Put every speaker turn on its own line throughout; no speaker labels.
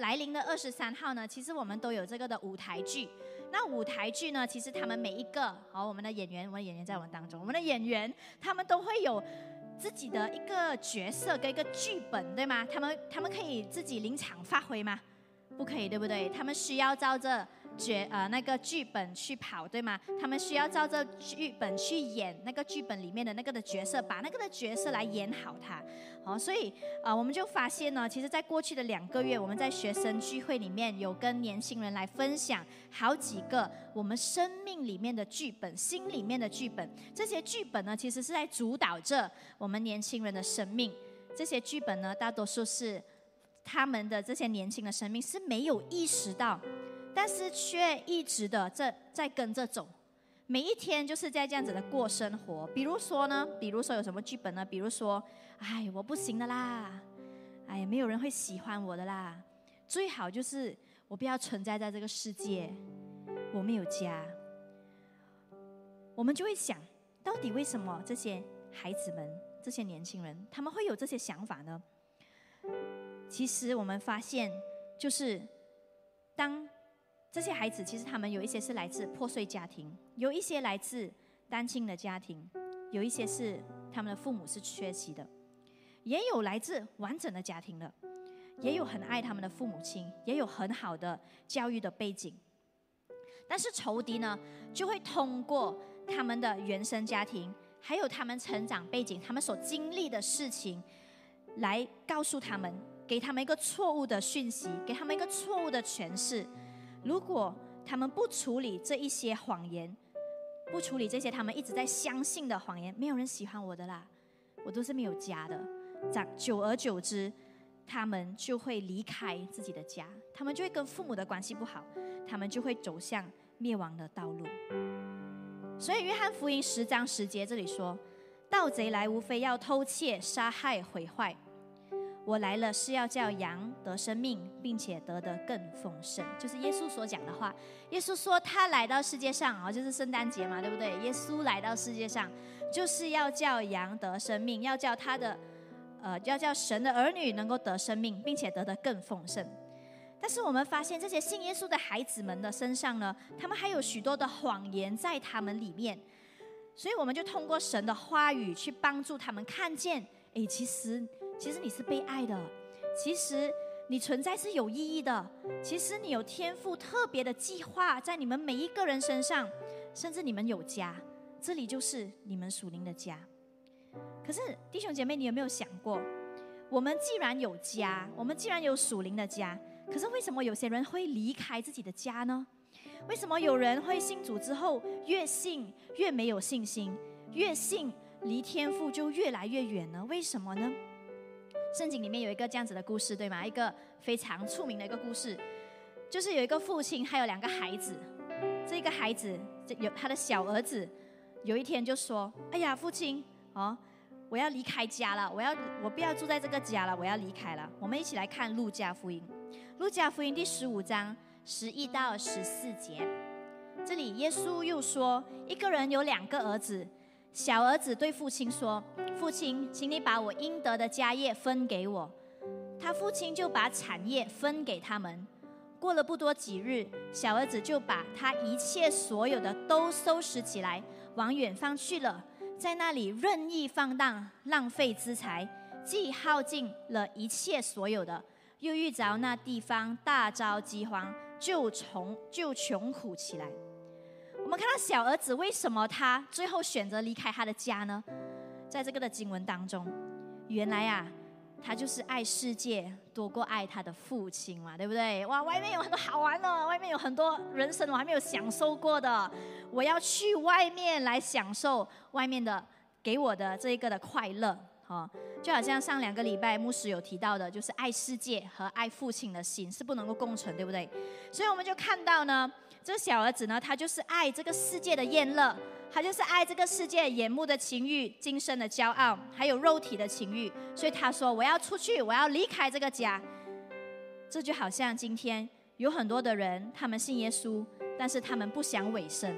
来临的二十三号呢，其实我们都有这个的舞台剧。那舞台剧呢，其实他们每一个，好，我们的演员，我们的演员在我们当中，我们的演员他们都会有自己的一个角色跟一个剧本，对吗？他们他们可以自己临场发挥吗？不可以，对不对？他们需要照着。角呃那个剧本去跑对吗？他们需要照着剧本去演那个剧本里面的那个的角色，把那个的角色来演好它。好，所以呃我们就发现呢，其实在过去的两个月，我们在学生聚会里面有跟年轻人来分享好几个我们生命里面的剧本，心里面的剧本。这些剧本呢，其实是在主导着我们年轻人的生命。这些剧本呢，大多数是他们的这些年轻的生命是没有意识到。但是却一直的在在跟着走，每一天就是在这样子的过生活。比如说呢，比如说有什么剧本呢？比如说，哎，我不行的啦，哎，没有人会喜欢我的啦。最好就是我不要存在在这个世界，我没有家。我们就会想，到底为什么这些孩子们、这些年轻人他们会有这些想法呢？其实我们发现，就是当。这些孩子其实他们有一些是来自破碎家庭，有一些来自单亲的家庭，有一些是他们的父母是缺席的，也有来自完整的家庭的，也有很爱他们的父母亲，也有很好的教育的背景。但是仇敌呢，就会通过他们的原生家庭，还有他们成长背景，他们所经历的事情，来告诉他们，给他们一个错误的讯息，给他们一个错误的诠释。如果他们不处理这一些谎言，不处理这些他们一直在相信的谎言，没有人喜欢我的啦，我都是没有家的。长久而久之，他们就会离开自己的家，他们就会跟父母的关系不好，他们就会走向灭亡的道路。所以，约翰福音十章十节这里说：“盗贼来，无非要偷窃、杀害、毁坏。”我来了是要叫羊得生命，并且得的更丰盛，就是耶稣所讲的话。耶稣说他来到世界上啊，就是圣诞节嘛，对不对？耶稣来到世界上，就是要叫羊得生命，要叫他的，呃，要叫神的儿女能够得生命，并且得的更丰盛。但是我们发现这些信耶稣的孩子们的身上呢，他们还有许多的谎言在他们里面，所以我们就通过神的话语去帮助他们看见，哎，其实。其实你是被爱的，其实你存在是有意义的，其实你有天赋特别的计划在你们每一个人身上，甚至你们有家，这里就是你们属灵的家。可是弟兄姐妹，你有没有想过，我们既然有家，我们既然有属灵的家，可是为什么有些人会离开自己的家呢？为什么有人会信主之后越信越没有信心，越信离天赋就越来越远呢？为什么呢？圣经里面有一个这样子的故事，对吗？一个非常出名的一个故事，就是有一个父亲，还有两个孩子。这个孩子有他的小儿子，有一天就说：“哎呀，父亲，哦，我要离开家了，我要我不要住在这个家了，我要离开了。”我们一起来看路加福音，路加福音第十五章十一到十四节。这里耶稣又说：“一个人有两个儿子。”小儿子对父亲说：“父亲，请你把我应得的家业分给我。”他父亲就把产业分给他们。过了不多几日，小儿子就把他一切所有的都收拾起来，往远方去了，在那里任意放荡，浪费资财，既耗尽了一切所有的，又遇着那地方大遭饥荒，就穷就穷苦起来。我们看到小儿子为什么他最后选择离开他的家呢？在这个的经文当中，原来啊，他就是爱世界多过爱他的父亲嘛，对不对？哇，外面有很多好玩的，外面有很多人生我还没有享受过的，我要去外面来享受外面的给我的这一个的快乐，哈，就好像上两个礼拜牧师有提到的，就是爱世界和爱父亲的心是不能够共存，对不对？所以我们就看到呢。这小儿子呢，他就是爱这个世界的厌乐，他就是爱这个世界眼目的情欲、今生的骄傲，还有肉体的情欲。所以他说：“我要出去，我要离开这个家。”这就好像今天有很多的人，他们信耶稣，但是他们不想委身。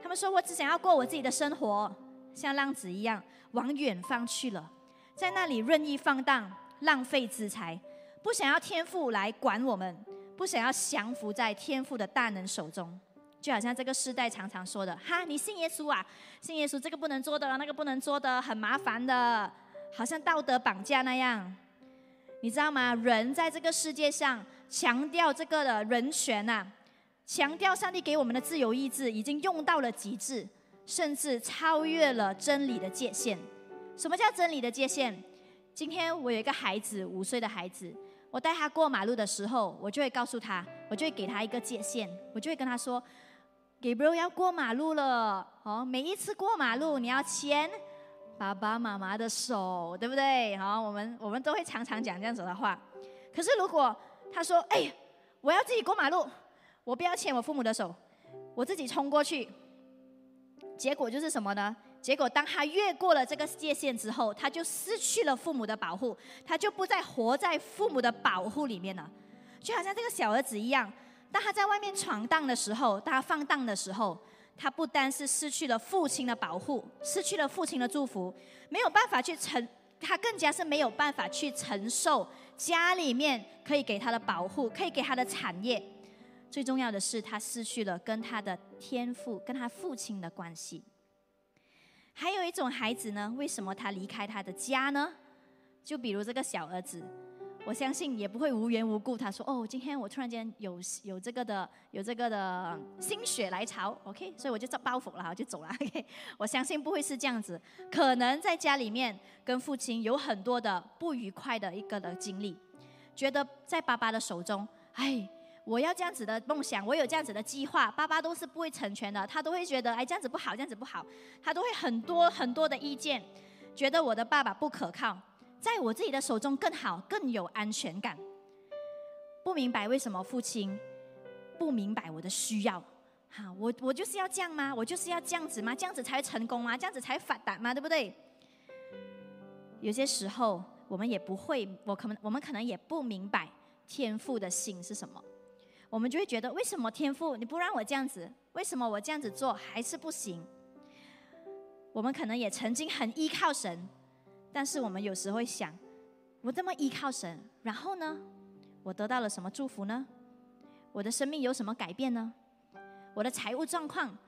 他们说：“我只想要过我自己的生活，像浪子一样往远方去了，在那里任意放荡，浪费资财。”不想要天父来管我们，不想要降服在天父的大能手中。就好像这个时代常常说的：“哈，你信耶稣啊？信耶稣这个不能做的，那个不能做的，很麻烦的，好像道德绑架那样。”你知道吗？人在这个世界上强调这个的人权呐，强调上帝给我们的自由意志，已经用到了极致，甚至超越了真理的界限。什么叫真理的界限？今天我有一个孩子，五岁的孩子，我带他过马路的时候，我就会告诉他，我就会给他一个界限，我就会跟他说。Gabriel 要过马路了，哦，每一次过马路你要牵爸爸妈妈的手，对不对？好，我们我们都会常常讲这样子的话。可是如果他说：“哎，我要自己过马路，我不要牵我父母的手，我自己冲过去。”结果就是什么呢？结果当他越过了这个界限之后，他就失去了父母的保护，他就不再活在父母的保护里面了，就好像这个小儿子一样。当他在外面闯荡的时候，当他放荡的时候，他不单是失去了父亲的保护，失去了父亲的祝福，没有办法去承，他更加是没有办法去承受家里面可以给他的保护，可以给他的产业。最重要的是，他失去了跟他的天赋、跟他父亲的关系。还有一种孩子呢，为什么他离开他的家呢？就比如这个小儿子。我相信也不会无缘无故。他说：“哦，今天我突然间有有这个的，有这个的心血来潮，OK，所以我就做包袱了，我就走了。OK，我相信不会是这样子。可能在家里面跟父亲有很多的不愉快的一个的经历，觉得在爸爸的手中，哎，我要这样子的梦想，我有这样子的计划，爸爸都是不会成全的。他都会觉得，哎，这样子不好，这样子不好，他都会很多很多的意见，觉得我的爸爸不可靠。”在我自己的手中更好，更有安全感。不明白为什么父亲不明白我的需要？哈，我我就是要这样吗？我就是要这样子吗？这样子才成功吗？这样子才发达吗？对不对？有些时候我们也不会，我可能我们可能也不明白天赋的心是什么。我们就会觉得，为什么天赋你不让我这样子？为什么我这样子做还是不行？我们可能也曾经很依靠神。但是我们有时会想，我这么依靠神，然后呢，我得到了什么祝福呢？我的生命有什么改变呢？我的财务状况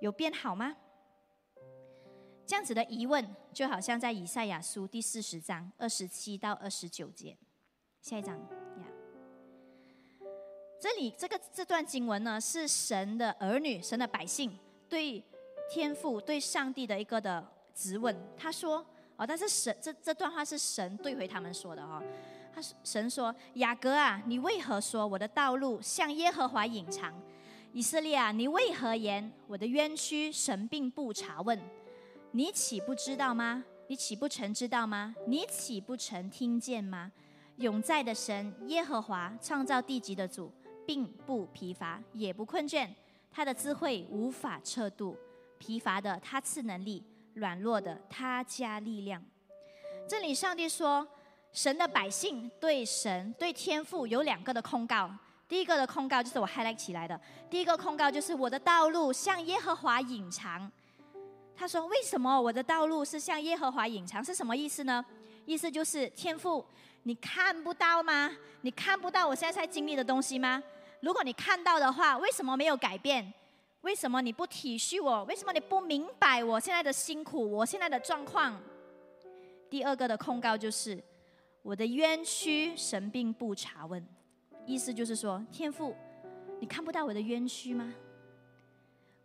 有变好吗？这样子的疑问，就好像在以赛亚书第四十章二十七到二十九节。下一章，这里这个这段经文呢，是神的儿女、神的百姓对天父、对上帝的一个的质问。他说。哦，但是神这这段话是神对回他们说的哦。他神说：“雅各啊，你为何说我的道路向耶和华隐藏？以色列啊，你为何言我的冤屈神并不查问？你岂不知道吗？你岂不曾知道吗？你岂不曾听见吗？永在的神耶和华创造地极的主，并不疲乏也不困倦，他的智慧无法测度，疲乏的他赐能力。”软弱的他加力量。这里上帝说，神的百姓对神对天父有两个的控告。第一个的控告就是我 highlight 起来的。第一个控告就是我的道路向耶和华隐藏。他说：“为什么我的道路是向耶和华隐藏？是什么意思呢？意思就是天父，你看不到吗？你看不到我现在在经历的东西吗？如果你看到的话，为什么没有改变？”为什么你不体恤我？为什么你不明白我现在的辛苦，我现在的状况？第二个的控告就是，我的冤屈神并不查问，意思就是说，天父，你看不到我的冤屈吗？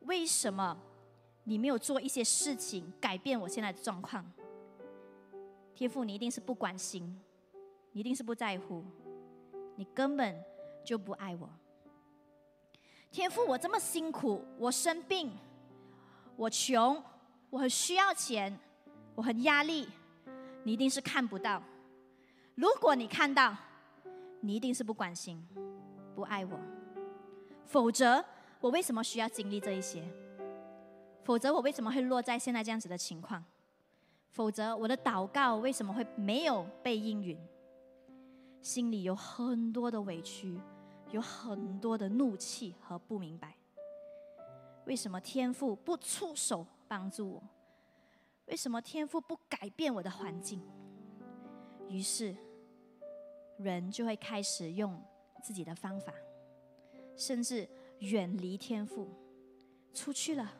为什么你没有做一些事情改变我现在的状况？天父，你一定是不关心，你一定是不在乎，你根本就不爱我。天父，我这么辛苦，我生病，我穷，我很需要钱，我很压力，你一定是看不到。如果你看到，你一定是不关心、不爱我。否则，我为什么需要经历这一些？否则，我为什么会落在现在这样子的情况？否则，我的祷告为什么会没有被应允？心里有很多的委屈。有很多的怒气和不明白，为什么天父不出手帮助我？为什么天父不改变我的环境？于是，人就会开始用自己的方法，甚至远离天赋，出去了，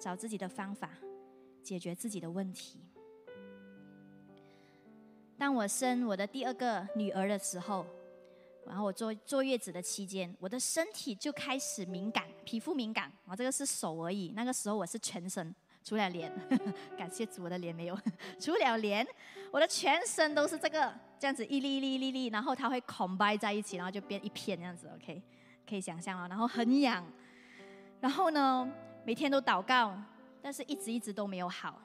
找自己的方法解决自己的问题。当我生我的第二个女儿的时候，然后我坐坐月子的期间，我的身体就开始敏感，皮肤敏感。啊，这个是手而已。那个时候我是全身，除了脸，感谢主，我的脸没有。除了脸，我的全身都是这个这样子一粒一粒一粒粒，然后它会 combine 在一起，然后就变一片这样子。OK，可以想象啊。然后很痒，然后呢，每天都祷告，但是一直一直都没有好。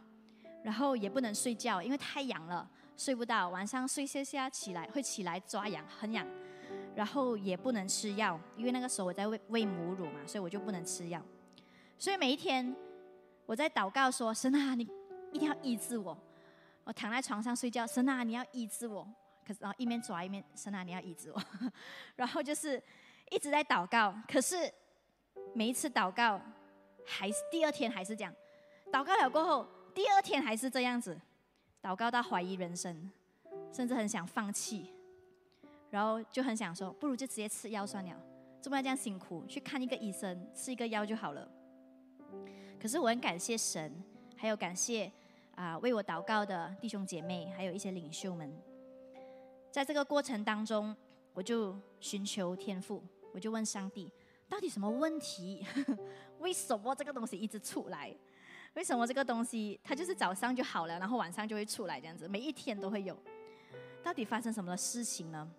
然后也不能睡觉，因为太痒了，睡不到。晚上睡下下起来会起来抓痒，很痒。然后也不能吃药，因为那个时候我在喂喂母乳嘛，所以我就不能吃药。所以每一天我在祷告说：“神啊，你一定要医治我。”我躺在床上睡觉，神啊，你要医治我。可是然后一面抓一面，神啊，你要医治我。然后就是一直在祷告，可是每一次祷告还是第二天还是这样。祷告了过后，第二天还是这样子，祷告到怀疑人生，甚至很想放弃。然后就很想说，不如就直接吃药算了，这么这样辛苦去看一个医生，吃一个药就好了。可是我很感谢神，还有感谢啊为我祷告的弟兄姐妹，还有一些领袖们。在这个过程当中，我就寻求天赋，我就问上帝，到底什么问题？为什么这个东西一直出来？为什么这个东西它就是早上就好了，然后晚上就会出来这样子，每一天都会有？到底发生什么事情呢？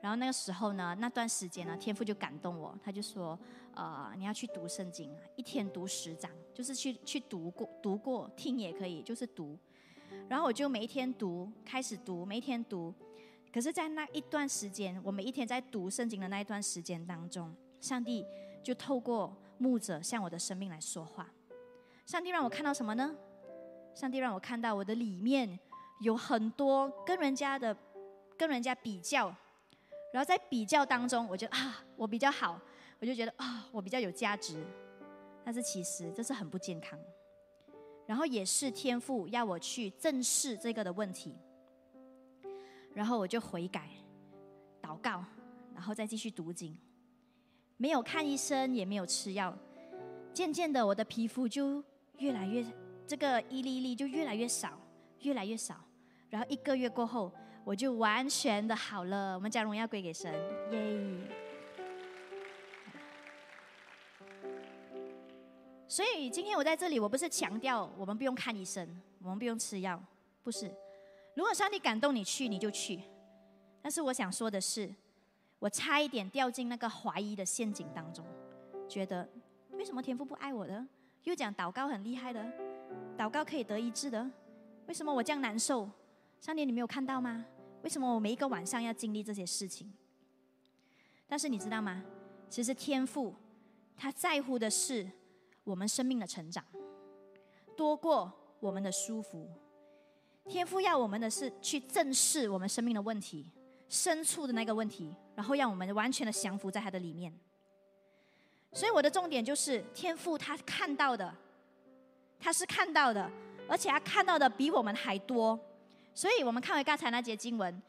然后那个时候呢，那段时间呢，天父就感动我，他就说：“呃，你要去读圣经啊，一天读十章，就是去去读过，读过听也可以，就是读。”然后我就每一天读，开始读，每一天读。可是，在那一段时间，我每一天在读圣经的那一段时间当中，上帝就透过牧者向我的生命来说话。上帝让我看到什么呢？上帝让我看到我的里面有很多跟人家的，跟人家比较。然后在比较当中，我觉得啊，我比较好，我就觉得啊，我比较有价值。但是其实这是很不健康。然后也是天父要我去正视这个的问题。然后我就悔改、祷告，然后再继续读经。没有看医生，也没有吃药。渐渐的，我的皮肤就越来越，这个一粒粒就越来越少，越来越少。然后一个月过后。我就完全的好了。我们将荣耀归给神，耶！所以今天我在这里，我不是强调我们不用看医生，我们不用吃药，不是。如果上帝感动你去，你就去。但是我想说的是，我差一点掉进那个怀疑的陷阱当中，觉得为什么天父不爱我的？又讲祷告很厉害的，祷告可以得医治的，为什么我这样难受？上帝，你没有看到吗？为什么我每一个晚上要经历这些事情？但是你知道吗？其实天赋他在乎的是我们生命的成长，多过我们的舒服。天赋要我们的是去正视我们生命的问题，深处的那个问题，然后让我们完全的降服在他的里面。所以我的重点就是，天赋他看到的，他是看到的，而且他看到的比我们还多。所以我们看回刚才那节经文，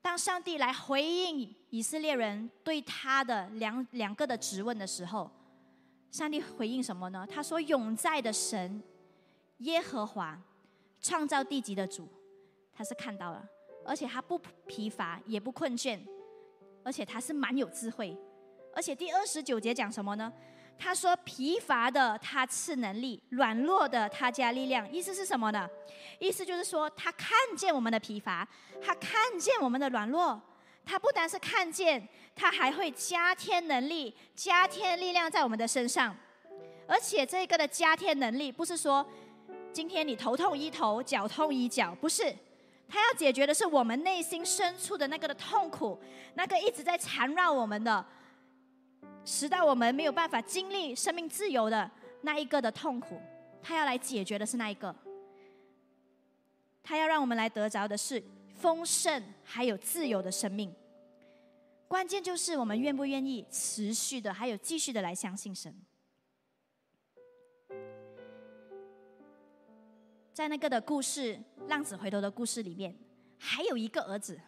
当上帝来回应以色列人对他的两两个的质问的时候，上帝回应什么呢？他说：“永在的神耶和华，创造地级的主，他是看到了，而且他不疲乏也不困倦，而且他是蛮有智慧，而且第二十九节讲什么呢？”他说：“疲乏的他赐能力，软弱的他加力量。”意思是什么呢？意思就是说，他看见我们的疲乏，他看见我们的软弱，他不单是看见，他还会加添能力、加添力量在我们的身上。而且这个的加添能力，不是说今天你头痛医头，脚痛医脚，不是。他要解决的是我们内心深处的那个的痛苦，那个一直在缠绕我们的。使到我们没有办法经历生命自由的那一个的痛苦，他要来解决的是那一个，他要让我们来得着的是丰盛还有自由的生命。关键就是我们愿不愿意持续的，还有继续的来相信神。在那个的故事《浪子回头》的故事里面，还有一个儿子，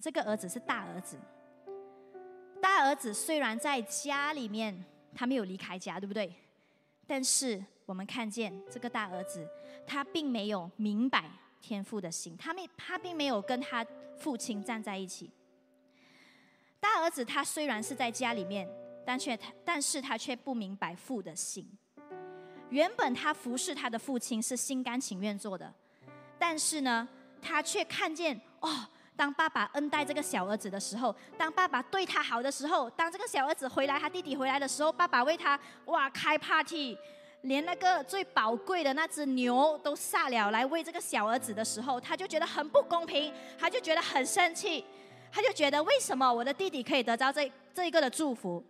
这个儿子是大儿子。大儿子虽然在家里面，他没有离开家，对不对？但是我们看见这个大儿子，他并没有明白天父的心，他没他并没有跟他父亲站在一起。大儿子他虽然是在家里面，但却但是他却不明白父的心。原本他服侍他的父亲是心甘情愿做的，但是呢，他却看见哦。当爸爸恩待这个小儿子的时候，当爸爸对他好的时候，当这个小儿子回来，他弟弟回来的时候，爸爸为他哇开 party，连那个最宝贵的那只牛都杀了来喂这个小儿子的时候，他就觉得很不公平，他就觉得很生气，他就觉得为什么我的弟弟可以得到这这一个的祝福，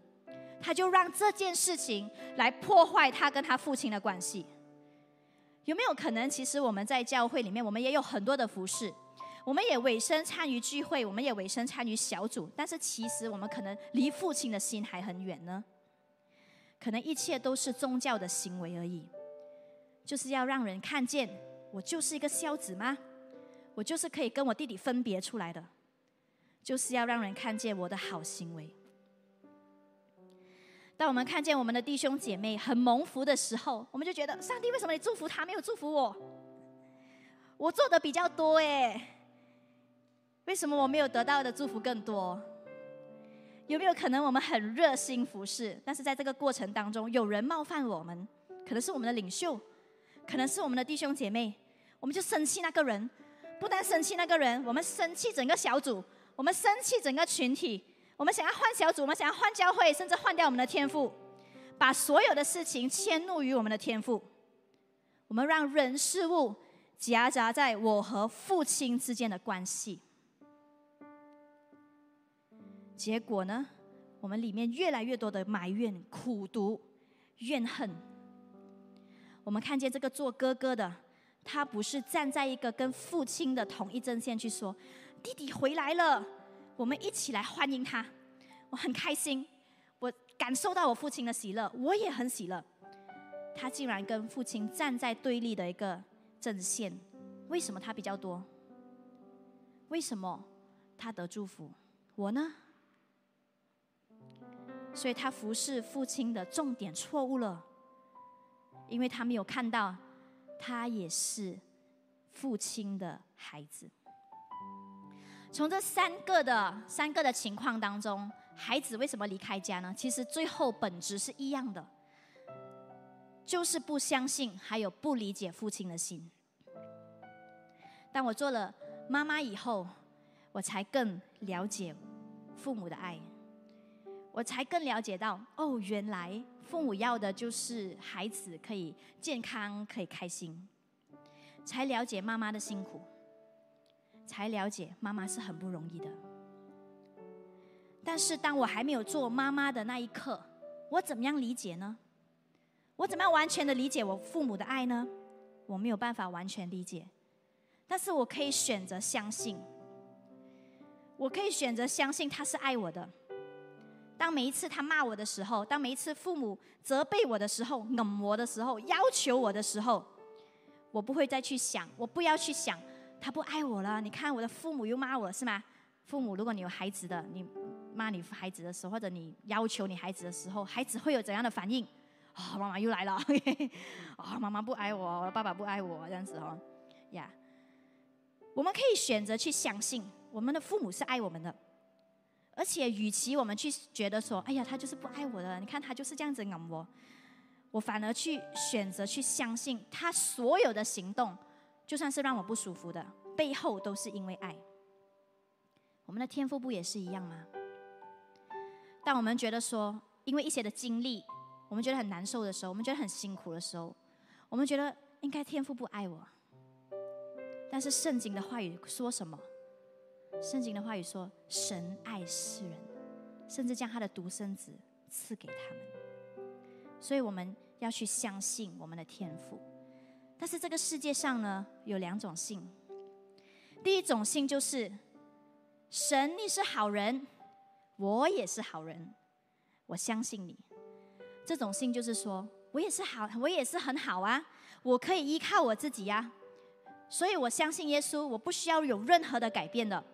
他就让这件事情来破坏他跟他父亲的关系。有没有可能，其实我们在教会里面，我们也有很多的服饰。我们也委身参与聚会，我们也委身参与小组，但是其实我们可能离父亲的心还很远呢。可能一切都是宗教的行为而已，就是要让人看见我就是一个孝子吗？我就是可以跟我弟弟分别出来的，就是要让人看见我的好行为。当我们看见我们的弟兄姐妹很蒙福的时候，我们就觉得上帝为什么你祝福他，没有祝福我？我做的比较多哎。为什么我没有得到的祝福更多？有没有可能我们很热心服侍，但是在这个过程当中，有人冒犯我们，可能是我们的领袖，可能是我们的弟兄姐妹，我们就生气那个人，不但生气那个人，我们生气整个小组，我们生气整个群体，我们想要换小组，我们想要换教会，甚至换掉我们的天赋，把所有的事情迁怒于我们的天赋，我们让人事物夹杂在我和父亲之间的关系。结果呢？我们里面越来越多的埋怨、苦毒、怨恨。我们看见这个做哥哥的，他不是站在一个跟父亲的同一阵线去说：“弟弟回来了，我们一起来欢迎他。”我很开心，我感受到我父亲的喜乐，我也很喜乐。他竟然跟父亲站在对立的一个阵线，为什么他比较多？为什么他得祝福？我呢？所以他服侍父亲的重点错误了，因为他没有看到，他也是父亲的孩子。从这三个的三个的情况当中，孩子为什么离开家呢？其实最后本质是一样的，就是不相信，还有不理解父亲的心。当我做了妈妈以后，我才更了解父母的爱。我才更了解到，哦，原来父母要的就是孩子可以健康、可以开心。才了解妈妈的辛苦，才了解妈妈是很不容易的。但是当我还没有做妈妈的那一刻，我怎么样理解呢？我怎么样完全的理解我父母的爱呢？我没有办法完全理解，但是我可以选择相信，我可以选择相信他是爱我的。当每一次他骂我的时候，当每一次父母责备我的时候、冷我的时候、要求我的时候，我不会再去想，我不要去想他不爱我了。你看我的父母又骂我了是吗？父母，如果你有孩子的，你骂你孩子的时候，或者你要求你孩子的时候，孩子会有怎样的反应？啊，妈妈又来了，啊，妈妈不爱我，爸爸不爱我，这样子哦，呀，我们可以选择去相信我们的父母是爱我们的。而且，与其我们去觉得说，哎呀，他就是不爱我的，你看他就是这样子冷我，我反而去选择去相信他所有的行动，就算是让我不舒服的，背后都是因为爱。我们的天赋不也是一样吗？当我们觉得说，因为一些的经历，我们觉得很难受的时候，我们觉得很辛苦的时候，我们觉得应该天赋不爱我，但是圣经的话语说什么？圣经的话语说：“神爱世人，甚至将他的独生子赐给他们。”所以我们要去相信我们的天赋。但是这个世界上呢，有两种信。第一种信就是神，你是好人，我也是好人，我相信你。这种信就是说我也是好，我也是很好啊，我可以依靠我自己呀。所以我相信耶稣，我不需要有任何的改变的。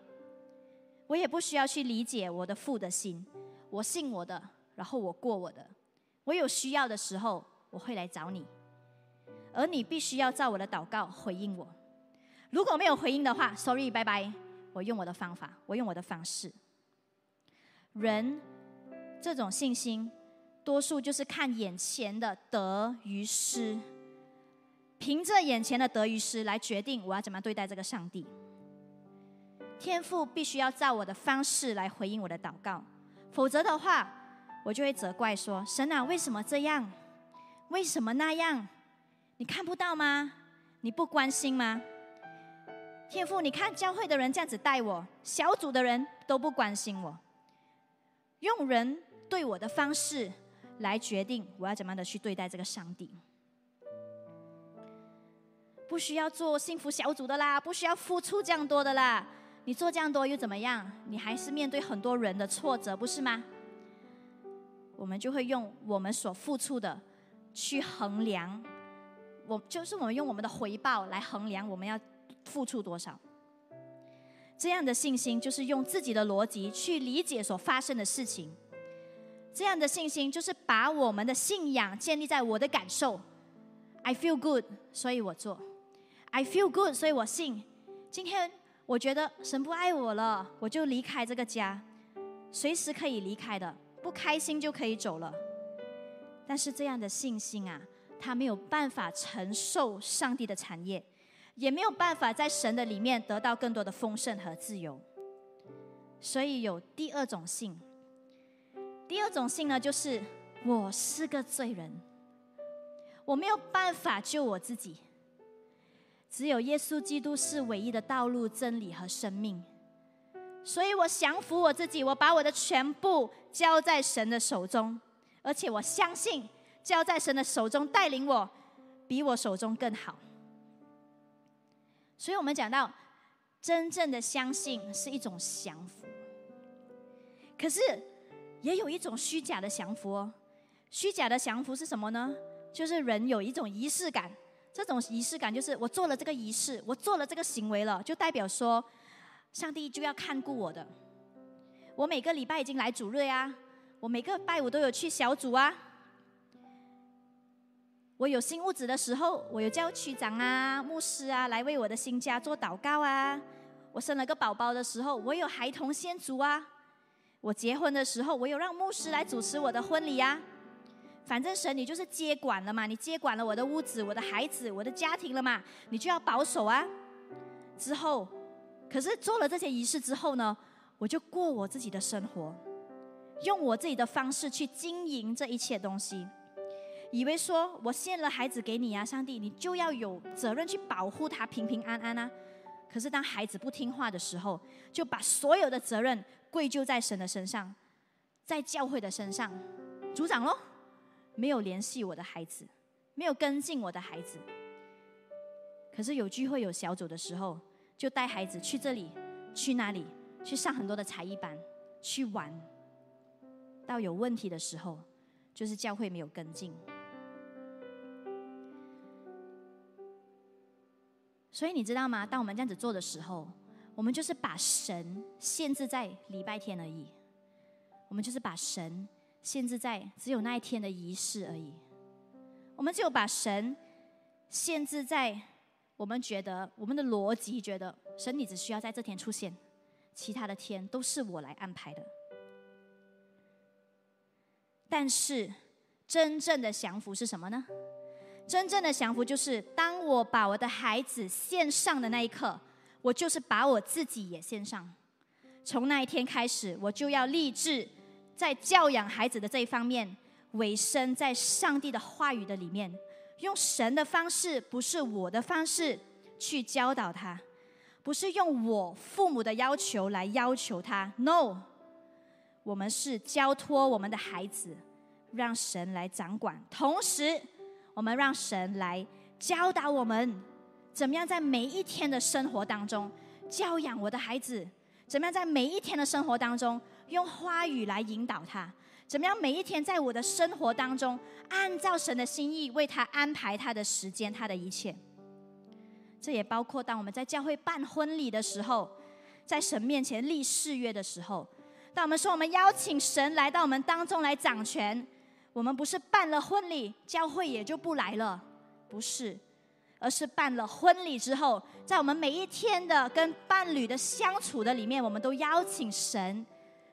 我也不需要去理解我的父的心，我信我的，然后我过我的。我有需要的时候，我会来找你，而你必须要照我的祷告回应我。如果没有回应的话，sorry，拜拜。我用我的方法，我用我的方式。人这种信心，多数就是看眼前的得与失，凭着眼前的得与失来决定我要怎么对待这个上帝。天父必须要照我的方式来回应我的祷告，否则的话，我就会责怪说：“神啊，为什么这样？为什么那样？你看不到吗？你不关心吗？”天父，你看教会的人这样子待我，小组的人都不关心我，用人对我的方式来决定我要怎么样的去对待这个上帝。不需要做幸福小组的啦，不需要付出这样多的啦。你做这样多又怎么样？你还是面对很多人的挫折，不是吗？我们就会用我们所付出的去衡量，我就是我们用我们的回报来衡量我们要付出多少。这样的信心就是用自己的逻辑去理解所发生的事情。这样的信心就是把我们的信仰建立在我的感受。I feel good，所以我做。I feel good，所以我信。今天。我觉得神不爱我了，我就离开这个家，随时可以离开的，不开心就可以走了。但是这样的信心啊，他没有办法承受上帝的产业，也没有办法在神的里面得到更多的丰盛和自由。所以有第二种信，第二种信呢，就是我是个罪人，我没有办法救我自己。只有耶稣基督是唯一的道路、真理和生命，所以我降服我自己，我把我的全部交在神的手中，而且我相信交在神的手中带领我，比我手中更好。所以我们讲到，真正的相信是一种降服，可是也有一种虚假的降服哦。虚假的降服是什么呢？就是人有一种仪式感。这种仪式感就是我做了这个仪式，我做了这个行为了，就代表说，上帝就要看顾我的。我每个礼拜已经来主日啊，我每个拜五都有去小组啊。我有新屋子的时候，我有叫区长啊、牧师啊来为我的新家做祷告啊。我生了个宝宝的时候，我有孩童先祖啊。我结婚的时候，我有让牧师来主持我的婚礼啊。反正神，你就是接管了嘛，你接管了我的屋子、我的孩子、我的家庭了嘛，你就要保守啊。之后，可是做了这些仪式之后呢，我就过我自己的生活，用我自己的方式去经营这一切东西，以为说我献了孩子给你啊，上帝，你就要有责任去保护他平平安安啊。可是当孩子不听话的时候，就把所有的责任归咎在神的身上，在教会的身上，组长喽。没有联系我的孩子，没有跟进我的孩子。可是有聚会有小组的时候，就带孩子去这里，去那里，去上很多的才艺班，去玩。到有问题的时候，就是教会没有跟进。所以你知道吗？当我们这样子做的时候，我们就是把神限制在礼拜天而已。我们就是把神。限制在只有那一天的仪式而已。我们只有把神限制在我们觉得我们的逻辑觉得神你只需要在这天出现，其他的天都是我来安排的。但是真正的降服是什么呢？真正的降服就是当我把我的孩子献上的那一刻，我就是把我自己也献上。从那一天开始，我就要立志。在教养孩子的这一方面，委身在上帝的话语的里面，用神的方式，不是我的方式去教导他，不是用我父母的要求来要求他。No，我们是交托我们的孩子，让神来掌管，同时我们让神来教导我们，怎么样在每一天的生活当中教养我的孩子，怎么样在每一天的生活当中。用话语来引导他，怎么样？每一天在我的生活当中，按照神的心意为他安排他的时间，他的一切。这也包括当我们在教会办婚礼的时候，在神面前立誓约的时候，当我们说我们邀请神来到我们当中来掌权，我们不是办了婚礼，教会也就不来了，不是，而是办了婚礼之后，在我们每一天的跟伴侣的相处的里面，我们都邀请神。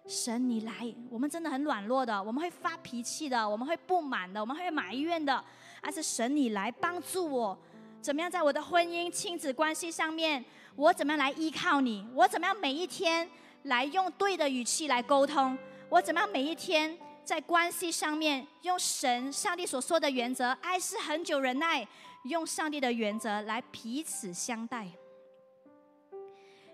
神，你来，我们真的很软弱的，我们会发脾气的，我们会不满的，我们会埋怨的。而是神，你来帮助我，怎么样在我的婚姻、亲子关系上面，我怎么样来依靠你？我怎么样每一天来用对的语气来沟通？我怎么样每一天在关系上面用神、上帝所说的原则，爱是很久忍耐，用上帝的原则来彼此相待。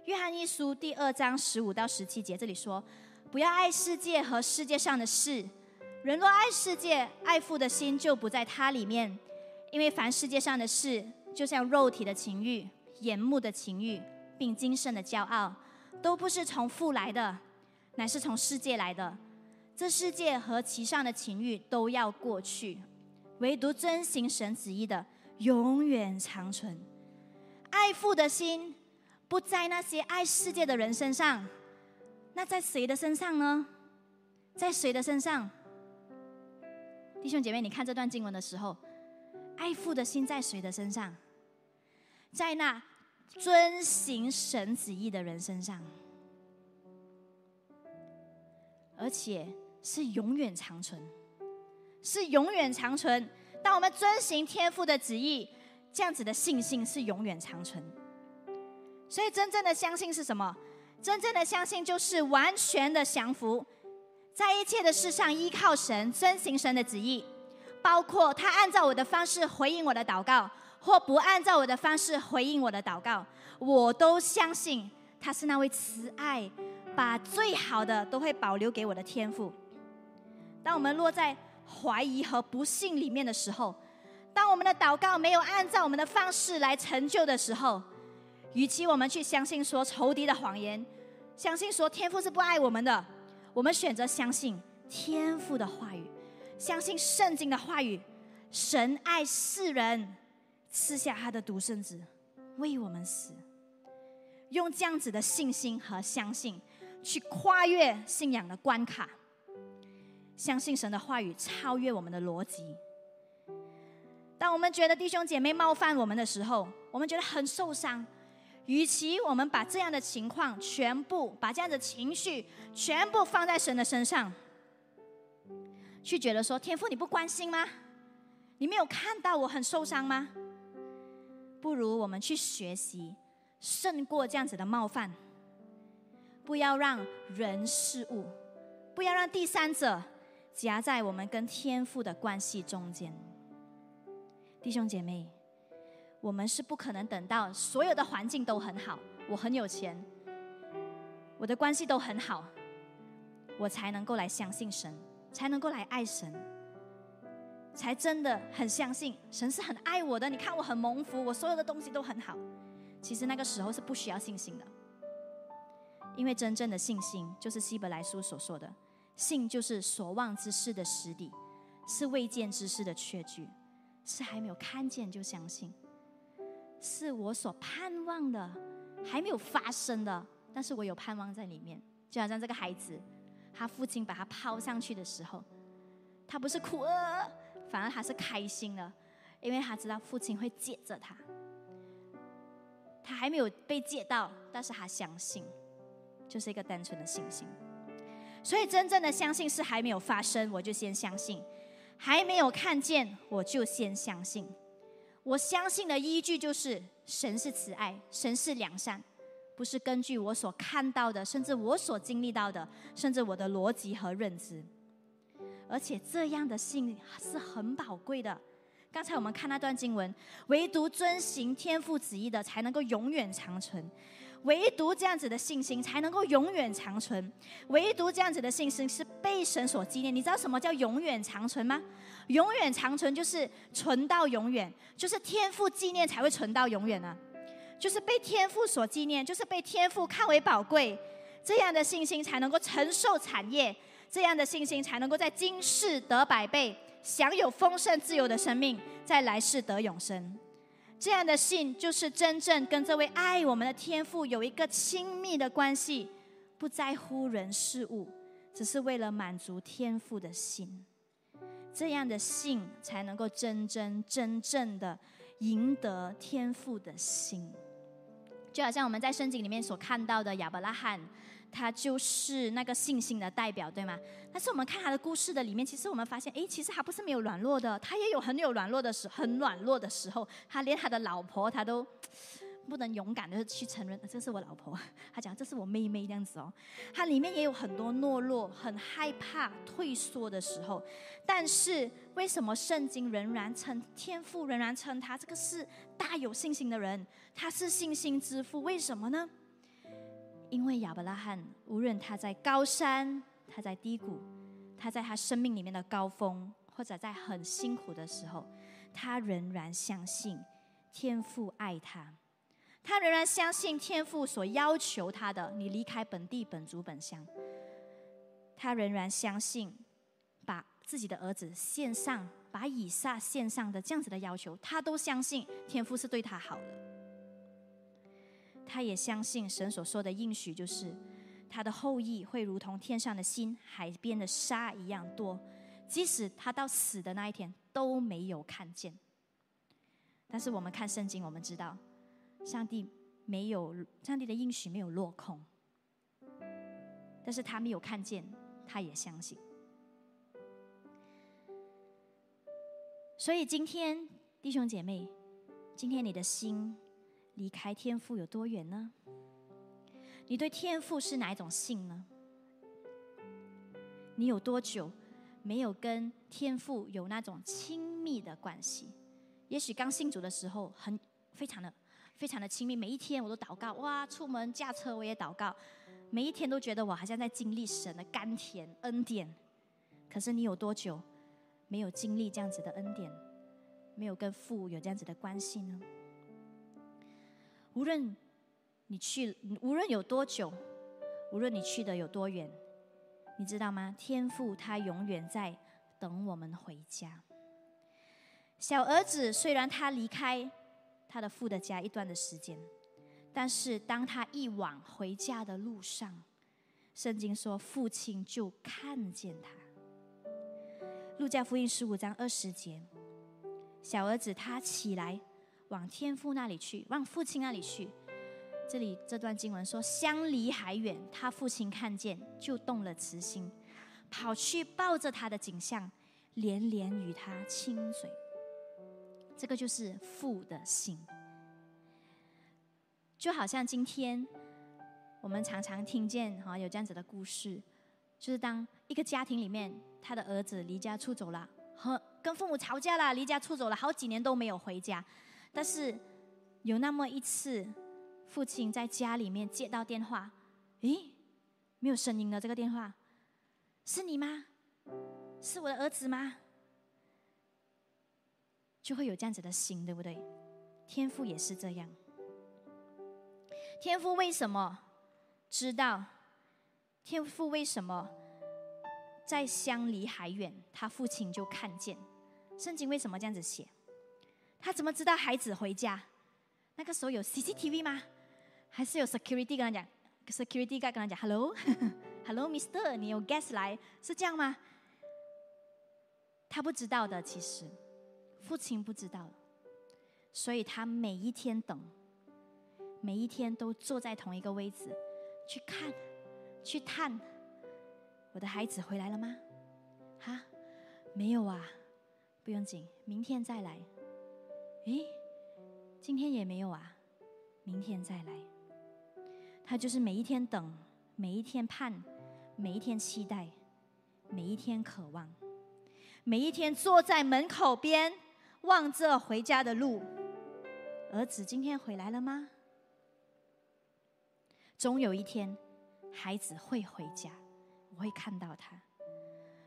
约翰一书第二章十五到十七节这里说。不要爱世界和世界上的事。人若爱世界，爱父的心就不在它里面。因为凡世界上的事，就像肉体的情欲、眼目的情欲，并今生的骄傲，都不是从父来的，乃是从世界来的。这世界和其上的情欲都要过去，唯独遵行神旨意的，永远长存。爱父的心不在那些爱世界的人身上。那在谁的身上呢？在谁的身上？弟兄姐妹，你看这段经文的时候，爱父的心在谁的身上？在那遵行神旨意的人身上，而且是永远长存，是永远长存。当我们遵行天父的旨意，这样子的信心是永远长存。所以，真正的相信是什么？真正的相信就是完全的降服，在一切的事上依靠神，遵行神的旨意，包括他按照我的方式回应我的祷告，或不按照我的方式回应我的祷告，我都相信他是那位慈爱，把最好的都会保留给我的天赋。当我们落在怀疑和不幸里面的时候，当我们的祷告没有按照我们的方式来成就的时候，与其我们去相信说仇敌的谎言，相信说天父是不爱我们的，我们选择相信天父的话语，相信圣经的话语。神爱世人，赐下他的独生子为我们死。用这样子的信心和相信，去跨越信仰的关卡，相信神的话语超越我们的逻辑。当我们觉得弟兄姐妹冒犯我们的时候，我们觉得很受伤。与其我们把这样的情况全部把这样的情绪全部放在神的身上，去觉得说天父你不关心吗？你没有看到我很受伤吗？不如我们去学习胜过这样子的冒犯，不要让人事物，不要让第三者夹在我们跟天父的关系中间，弟兄姐妹。我们是不可能等到所有的环境都很好，我很有钱，我的关系都很好，我才能够来相信神，才能够来爱神，才真的很相信神是很爱我的。你看我很蒙福，我所有的东西都很好。其实那个时候是不需要信心的，因为真正的信心就是希伯来书所说的，信就是所望之事的实底，是未见之事的确据，是还没有看见就相信。是我所盼望的，还没有发生的，但是我有盼望在里面。就好像这个孩子，他父亲把他抛上去的时候，他不是哭呃，反而他是开心的，因为他知道父亲会接着他。他还没有被接到，但是他相信，就是一个单纯的信心。所以真正的相信是还没有发生，我就先相信；还没有看见，我就先相信。我相信的依据就是神是慈爱，神是良善，不是根据我所看到的，甚至我所经历到的，甚至我的逻辑和认知。而且这样的信是很宝贵的。刚才我们看那段经文，唯独遵行天父旨意的，才能够永远长存。唯独这样子的信心才能够永远长存，唯独这样子的信心是被神所纪念。你知道什么叫永远长存吗？永远长存就是存到永远，就是天赋纪念才会存到永远啊！就是被天赋所纪念，就是被天赋看为宝贵，这样的信心才能够承受产业，这样的信心才能够在今世得百倍，享有丰盛自由的生命，在来世得永生。这样的信就是真正跟这位爱我们的天父有一个亲密的关系，不在乎人事物，只是为了满足天父的心。这样的信才能够真真真正的赢得天父的心。就好像我们在圣经里面所看到的亚伯拉罕。他就是那个信心的代表，对吗？但是我们看他的故事的里面，其实我们发现，哎，其实他不是没有软弱的，他也有很有软弱的时，很软弱的时候。他连他的老婆，他都不能勇敢的去承认，这是我老婆。他讲这是我妹妹这样子哦。他里面也有很多懦弱、很害怕、退缩的时候。但是为什么圣经仍然称天父，仍然称他这个是大有信心的人？他是信心之父，为什么呢？因为亚伯拉罕，无论他在高山，他在低谷，他在他生命里面的高峰，或者在很辛苦的时候，他仍然相信天父爱他，他仍然相信天父所要求他的，你离开本地本族本乡，他仍然相信把自己的儿子献上，把以撒献上的这样子的要求，他都相信天父是对他好的。他也相信神所说的应许，就是他的后裔会如同天上的星、海边的沙一样多，即使他到死的那一天都没有看见。但是我们看圣经，我们知道，上帝没有上帝的应许没有落空，但是他没有看见，他也相信。所以今天弟兄姐妹，今天你的心。离开天赋有多远呢？你对天赋是哪一种信呢？你有多久没有跟天赋有那种亲密的关系？也许刚信主的时候很非常的非常的亲密，每一天我都祷告，哇，出门驾车我也祷告，每一天都觉得我好像在经历神的甘甜恩典。可是你有多久没有经历这样子的恩典，没有跟父有这样子的关系呢？无论你去，无论有多久，无论你去的有多远，你知道吗？天父他永远在等我们回家。小儿子虽然他离开他的父的家一段的时间，但是当他一往回家的路上，圣经说父亲就看见他。路加福音十五章二十节，小儿子他起来。往天父那里去，往父亲那里去。这里这段经文说，相离还远，他父亲看见就动了慈心，跑去抱着他的景象，连连与他亲嘴。这个就是父的心，就好像今天我们常常听见哈有这样子的故事，就是当一个家庭里面，他的儿子离家出走了，和跟父母吵架了，离家出走了好几年都没有回家。但是有那么一次，父亲在家里面接到电话，诶，没有声音的这个电话，是你吗？是我的儿子吗？就会有这样子的心，对不对？天父也是这样。天父为什么知道？天父为什么在相离还远，他父亲就看见？圣经为什么这样子写？他怎么知道孩子回家？那个时候有 CCTV 吗？还是有 security 跟他讲？security guy 跟他讲：“Hello，Hello，Mister，你有 guest 来，是这样吗？”他不知道的，其实父亲不知道，所以他每一天等，每一天都坐在同一个位置去看、去探，我的孩子回来了吗？哈，没有啊，不用紧，明天再来。诶，今天也没有啊，明天再来。他就是每一天等，每一天盼，每一天期待，每一天渴望，每一天坐在门口边望着回家的路。儿子今天回来了吗？总有一天，孩子会回家，我会看到他。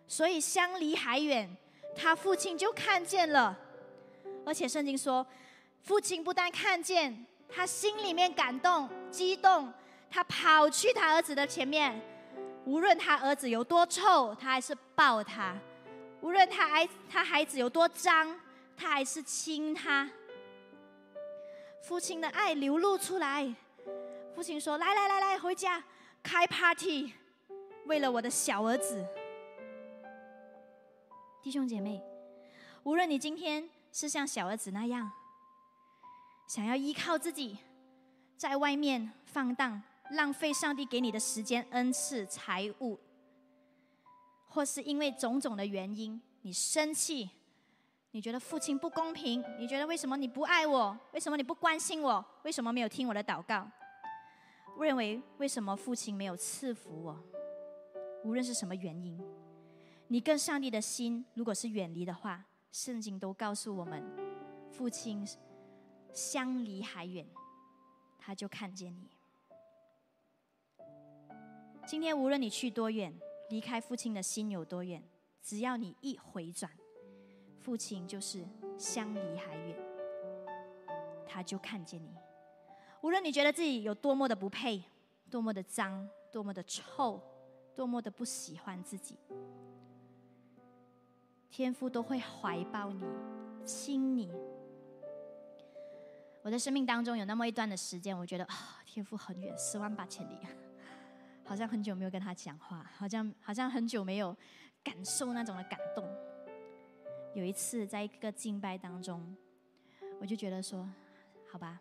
所以相离还远，他父亲就看见了。而且圣经说，父亲不但看见，他心里面感动、激动，他跑去他儿子的前面，无论他儿子有多臭，他还是抱他；无论他孩他孩子有多脏，他还是亲他。父亲的爱流露出来。父亲说：“来来来来，回家开 party，为了我的小儿子。”弟兄姐妹，无论你今天是像小儿子那样，想要依靠自己，在外面放荡，浪费上帝给你的时间、恩赐、财物，或是因为种种的原因，你生气，你觉得父亲不公平，你觉得为什么你不爱我？为什么你不关心我？为什么没有听我的祷告？认为为什么父亲没有赐福我？无论是什么原因。你跟上帝的心，如果是远离的话，圣经都告诉我们，父亲相离还远，他就看见你。今天无论你去多远，离开父亲的心有多远，只要你一回转，父亲就是相离还远，他就看见你。无论你觉得自己有多么的不配，多么的脏，多么的臭，多么的不喜欢自己。天父都会怀抱你，亲你。我的生命当中有那么一段的时间，我觉得啊，天父很远，十万八千里，好像很久没有跟他讲话，好像好像很久没有感受那种的感动。有一次在一个敬拜当中，我就觉得说，好吧，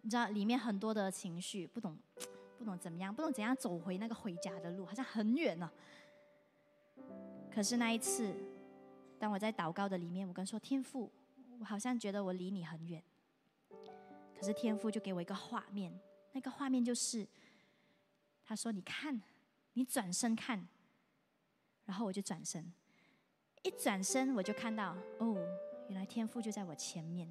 你知道里面很多的情绪，不懂不懂怎么样，不懂怎样走回那个回家的路，好像很远呢。可是那一次，当我在祷告的里面，我跟说天父，我好像觉得我离你很远。可是天父就给我一个画面，那个画面就是，他说：“你看，你转身看。”然后我就转身，一转身我就看到，哦，原来天父就在我前面，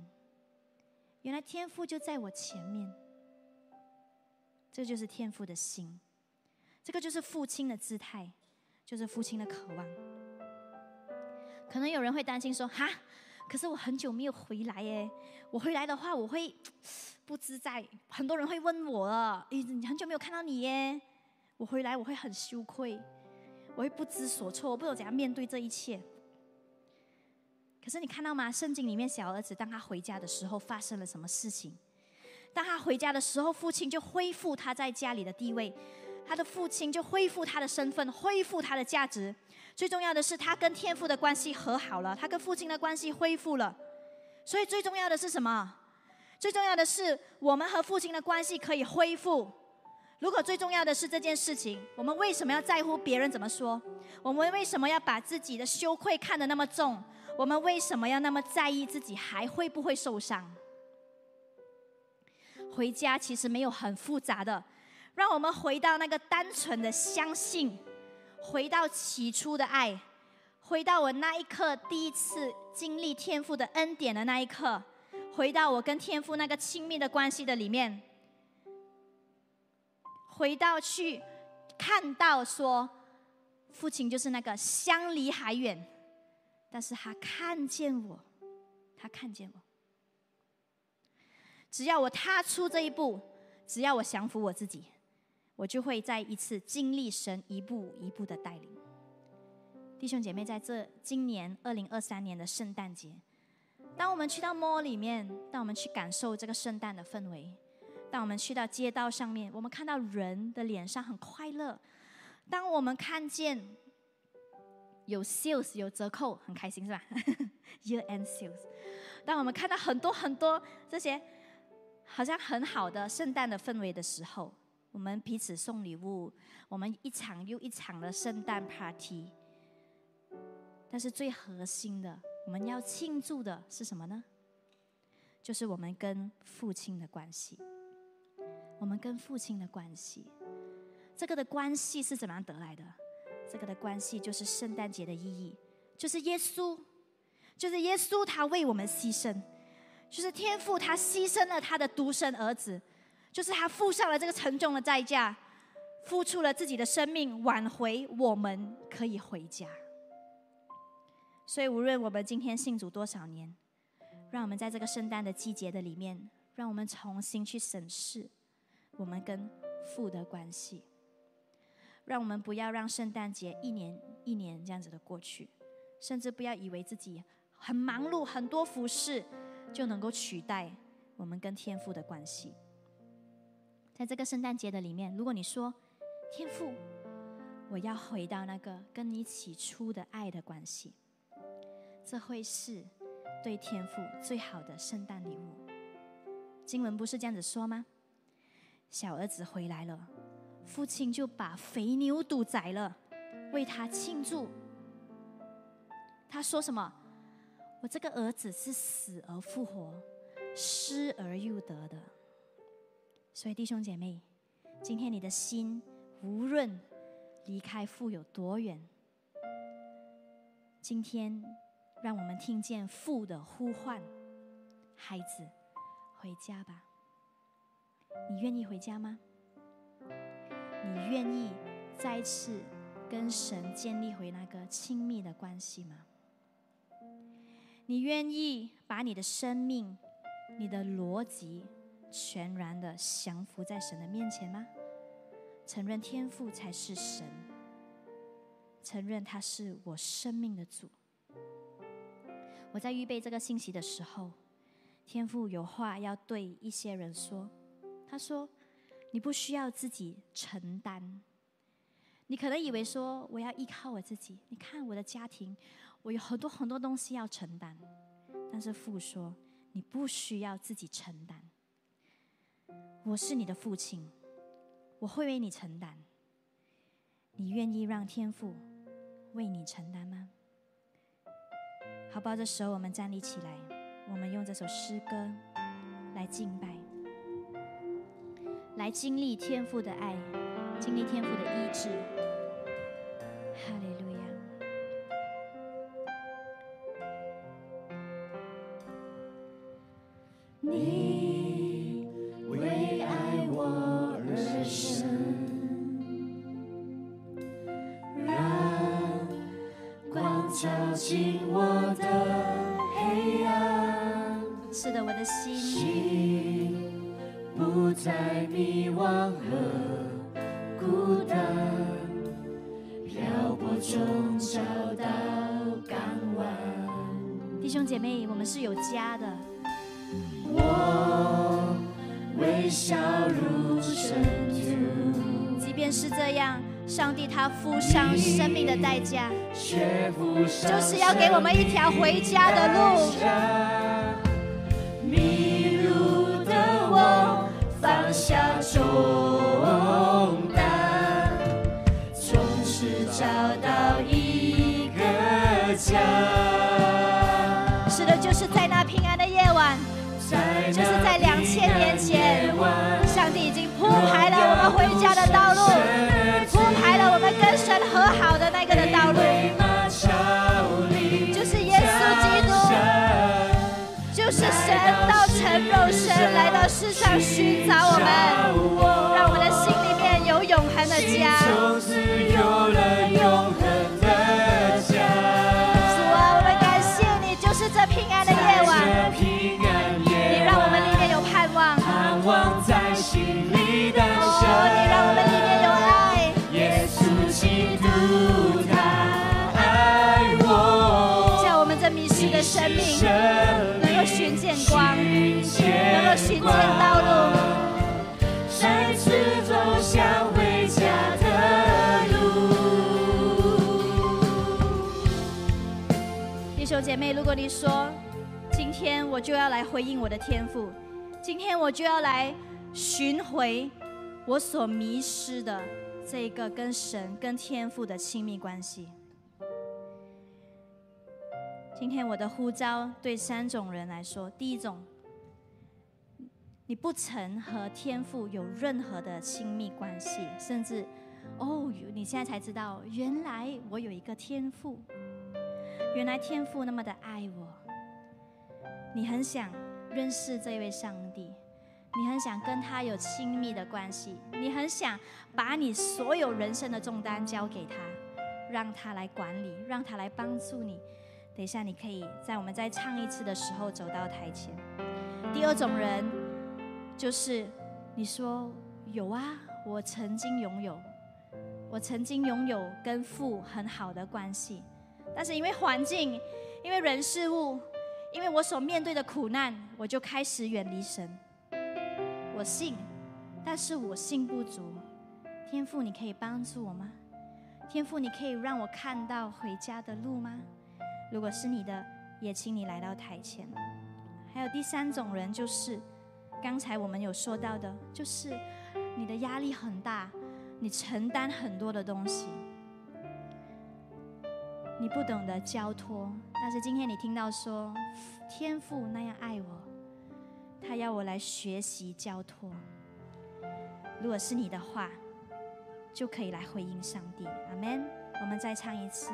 原来天父就在我前面。这就是天父的心，这个就是父亲的姿态，就是父亲的渴望。可能有人会担心说：“哈，可是我很久没有回来耶，我回来的话我会不自在。很多人会问我了，你很久没有看到你耶，我回来我会很羞愧，我会不知所措，我不知道怎样面对这一切。可是你看到吗？圣经里面小儿子当他回家的时候发生了什么事情？当他回家的时候，父亲就恢复他在家里的地位，他的父亲就恢复他的身份，恢复他的价值。”最重要的是，他跟天父的关系和好了，他跟父亲的关系恢复了。所以最重要的是什么？最重要的是我们和父亲的关系可以恢复。如果最重要的是这件事情，我们为什么要在乎别人怎么说？我们为什么要把自己的羞愧看得那么重？我们为什么要那么在意自己还会不会受伤？回家其实没有很复杂的，让我们回到那个单纯的相信。回到起初的爱，回到我那一刻第一次经历天赋的恩典的那一刻，回到我跟天赋那个亲密的关系的里面，回到去看到说，父亲就是那个相离还远，但是他看见我，他看见我，只要我踏出这一步，只要我降服我自己。我就会再一次经历神一步一步的带领，弟兄姐妹，在这今年二零二三年的圣诞节，当我们去到 mall 里面，当我们去感受这个圣诞的氛围，当我们去到街道上面，我们看到人的脸上很快乐，当我们看见有 sales 有折扣，很开心是吧？Year end sales，当我们看到很多很多这些好像很好的圣诞的氛围的时候。我们彼此送礼物，我们一场又一场的圣诞 party。但是最核心的，我们要庆祝的是什么呢？就是我们跟父亲的关系。我们跟父亲的关系，这个的关系是怎么样得来的？这个的关系就是圣诞节的意义，就是耶稣，就是耶稣他为我们牺牲，就是天父他牺牲了他的独生儿子。就是他付上了这个沉重的代价，付出了自己的生命，挽回我们可以回家。所以，无论我们今天信主多少年，让我们在这个圣诞的季节的里面，让我们重新去审视我们跟父的关系。让我们不要让圣诞节一年一年这样子的过去，甚至不要以为自己很忙碌、很多服饰就能够取代我们跟天父的关系。在这个圣诞节的里面，如果你说天父，我要回到那个跟你起初的爱的关系，这会是对天父最好的圣诞礼物。经文不是这样子说吗？小儿子回来了，父亲就把肥牛肚宰了，为他庆祝。他说什么？我这个儿子是死而复活，失而又得的。所以弟兄姐妹，今天你的心无论离开父有多远，今天让我们听见父的呼唤：孩子，回家吧。你愿意回家吗？你愿意再次跟神建立回那个亲密的关系吗？你愿意把你的生命、你的逻辑全然的降服在神的面前吗？承认天父才是神，承认他是我生命的主。我在预备这个信息的时候，天父有话要对一些人说。他说：“你不需要自己承担。你可能以为说我要依靠我自己。你看我的家庭。”我有很多很多东西要承担，但是父说你不需要自己承担。我是你的父亲，我会为你承担。你愿意让天父为你承担吗？好吧，这时候我们站立起来，我们用这首诗歌来敬拜，来经历天父的爱，经历天父的医治。哈利。
的
代价，就是要给我们一条回家的路。
迷路的我放下重担，总是找到一个家。
是的，就是在那平安的夜晚。就是在两千年前，上帝已经铺排了我们回家肉身来到世上寻找我们，让我们的心里面有永恒的家。姐妹，如果你说今天我就要来回应我的天赋，今天我就要来寻回我所迷失的这个跟神、跟天赋的亲密关系。今天我的呼召对三种人来说：第一种，你不曾和天赋有任何的亲密关系，甚至哦，你现在才知道，原来我有一个天赋，原来天父那么的爱我。你很想认识这位上帝，你很想跟他有亲密的关系，你很想把你所有人生的重担交给他，让他来管理，让他来帮助你。等一下，你可以在我们再唱一次的时候走到台前。第二种人就是你说有啊，我曾经拥有，我曾经拥有跟父很好的关系，但是因为环境、因为人事物、因为我所面对的苦难，我就开始远离神。我信，但是我信不足。天父，你可以帮助我吗？天父，你可以让我看到回家的路吗？如果是你的，也请你来到台前。还有第三种人，就是刚才我们有说到的，就是你的压力很大，你承担很多的东西，你不懂得交托。但是今天你听到说，天父那样爱我，他要我来学习交托。如果是你的话，就可以来回应上帝。阿门。我们再唱一次，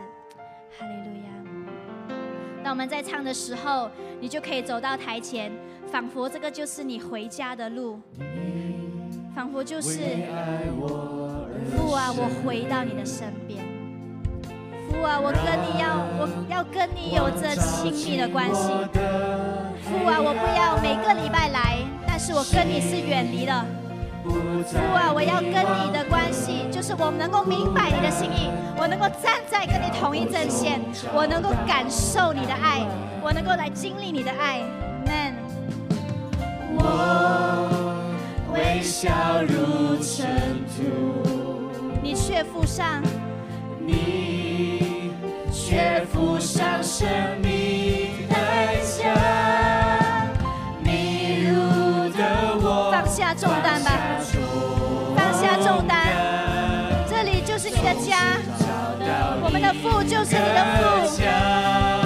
哈利路亚。当我们在唱的时候，你就可以走到台前，仿佛这个就是你回家的路，仿佛就是父啊，我回到你的身边。父啊，我跟你要，我要跟你有着亲密的关系。父啊，我不要每个礼拜来，但是我跟你是远离的。父啊，我要跟你的关系，就是我能够明白你的心意，我能够站在跟你同一阵线，我能够感受你的爱，我能够来经历你的爱。Man，
我微笑如尘土，
你却付上，
你却付上生命代价，迷路的我
放下重担吧，放下重担，这里就是你的家，我们的父就是你的父。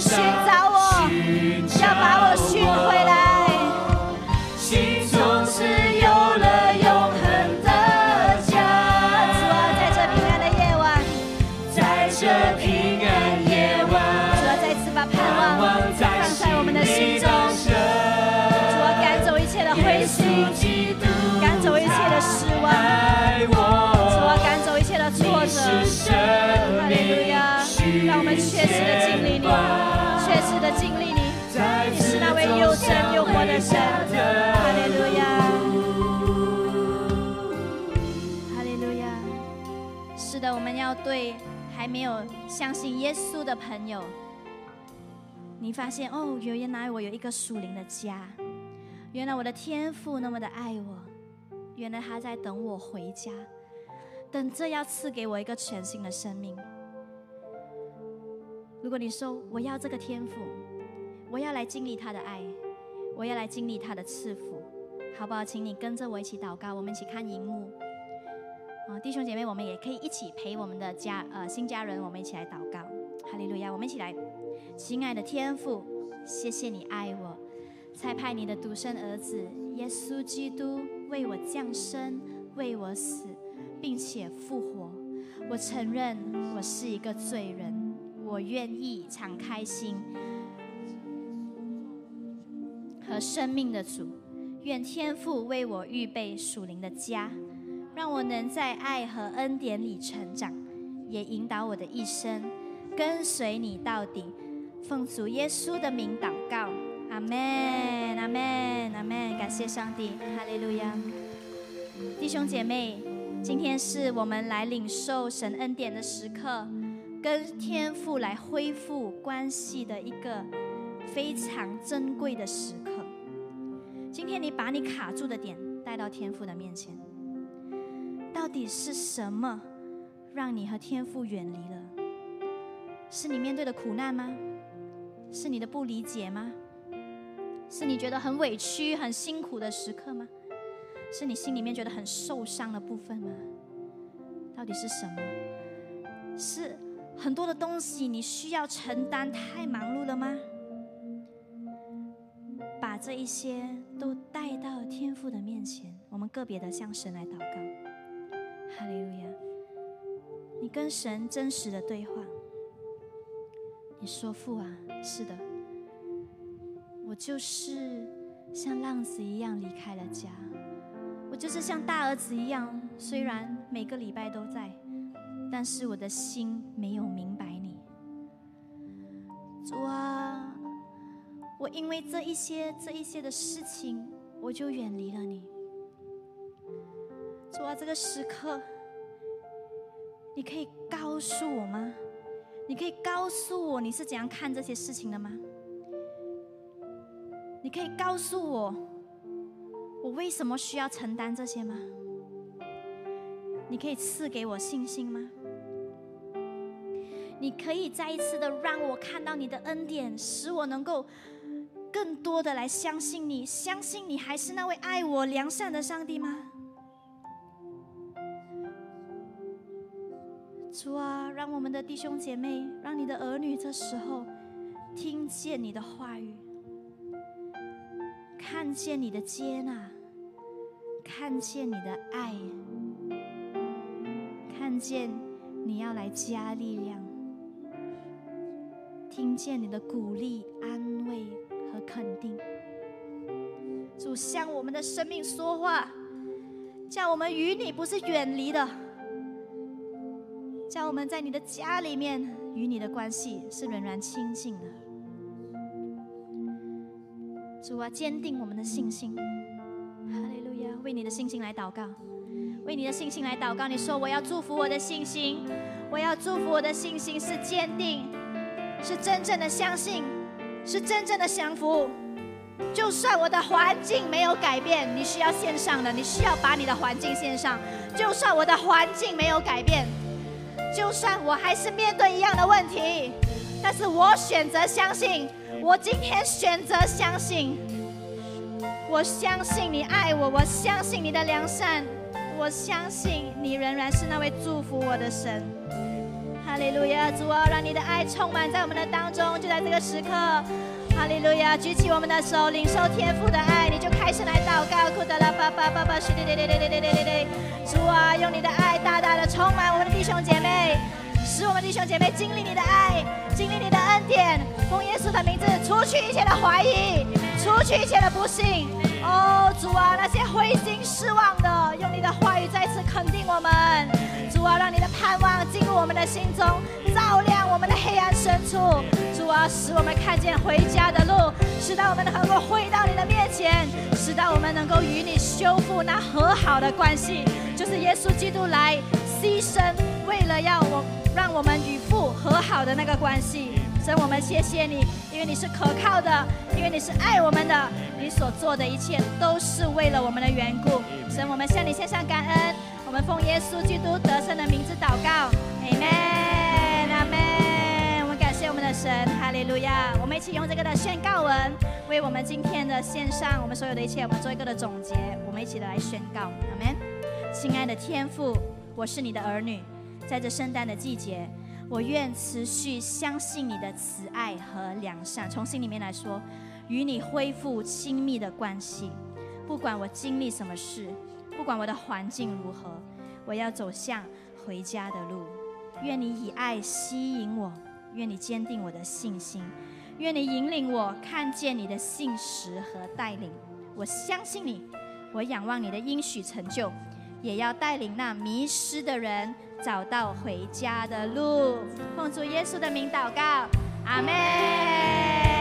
寻找我，对还没有相信耶稣的朋友，你发现哦，原来我有一个属灵的家，原来我的天父那么的爱我，原来他在等我回家，等着要赐给我一个全新的生命。如果你说我要这个天赋，我要来经历他的爱，我要来经历他的赐福，好不好？请你跟着我一起祷告，我们一起看荧幕。啊，弟兄姐妹，我们也可以一起陪我们的家呃新家人，我们一起来祷告。哈利路亚，我们一起来，亲爱的天父，谢谢你爱我，才派你的独生儿子耶稣基督为我降生，为我死，并且复活。我承认我是一个罪人，我愿意敞开心和生命的主。愿天父为我预备属灵的家，让我能在爱和恩典里成长，也引导我的一生跟随你到底。奉主耶稣的名祷告，阿门，阿门，阿门。感谢上帝，哈利路亚。弟兄姐妹，今天是我们来领受神恩典的时刻，跟天父来恢复关系的一个非常珍贵的时刻。今天你把你卡住的点带到天父的面前，到底是什么让你和天父远离了？是你面对的苦难吗？是你的不理解吗？是你觉得很委屈、很辛苦的时刻吗？是你心里面觉得很受伤的部分吗？到底是什么？是很多的东西你需要承担，太忙碌了吗？把这一些都带到天父的面前，我们个别的向神来祷告。哈利路亚！你跟神真实的对话，你说父啊，是的，我就是像浪子一样离开了家，我就是像大儿子一样，虽然每个礼拜都在，但是我的心没有明白你。主啊，我因为这一些这一些的事情，我就远离了你。主啊，这个时刻，你可以告诉我吗？你可以告诉我你是怎样看这些事情的吗？你可以告诉我，我为什么需要承担这些吗？你可以赐给我信心吗？你可以再一次的让我看到你的恩典，使我能够更多的来相信你，相信你还是那位爱我良善的上帝吗？让我们的弟兄姐妹，让你的儿女这时候听见你的话语，看见你的接纳，看见你的爱，看见你要来加力量，听见你的鼓励、安慰和肯定。主向我们的生命说话，叫我们与你不是远离的。叫我们在你的家里面与你的关系是仍然亲近的。主啊，坚定我们的信心。哈利路亚！为你的信心来祷告，为你的信心来祷告。你说我要祝福我的信心，我要祝福我的信心是坚定，是真正的相信，是真正的降服。就算我的环境没有改变，你需要线上的，你需要把你的环境线上。就算我的环境没有改变。就算我还是面对一样的问题，但是我选择相信。我今天选择相信，我相信你爱我，我相信你的良善，我相信你仍然是那位祝福我的神。哈利路亚，主啊，让你的爱充满在我们的当中，就在这个时刻。哈利路亚，举起我们的手，领受天父的爱，就开始来祷告，库德拉巴巴巴巴，是的，对对对对对对对，主啊，用你的爱大大的充满我们的弟兄姐妹，使我们弟兄姐妹经历你的爱，经历你的恩典，奉耶稣的名字，除去一切的怀疑，除去一切的不幸。哦，主啊，那些灰心失望的，用你的话语再次肯定我们。主啊，让你的盼望进入我们的心中，照亮我们的黑暗深处。主啊，使我们看见回家的路，使到我们能够回到你的面前，使到我们能够与你修复那和好的关系，就是耶稣基督来牺牲，为了要我让我们与父和好的那个关系。神，我们谢谢你，因为你是可靠的，因为你是爱我们的，你所做的一切都是为了我们的缘故。神，我们向你献上感恩，我们奉耶稣基督得胜的名字祷告，阿门，阿门。我们感谢我们的神，哈利路亚。我们一起用这个的宣告文，为我们今天的线上，我们所有的一切，我们做一个的总结。我们一起的来宣告，阿门。亲爱的天父，我是你的儿女，在这圣诞的季节。我愿持续相信你的慈爱和良善，从心里面来说，与你恢复亲密的关系。不管我经历什么事，不管我的环境如何，我要走向回家的路。愿你以爱吸引我，愿你坚定我的信心，愿你引领我看见你的信实和带领。我相信你，我仰望你的应许成就，也要带领那迷失的人。找到回家的路，奉主耶稣的名祷告，阿妹。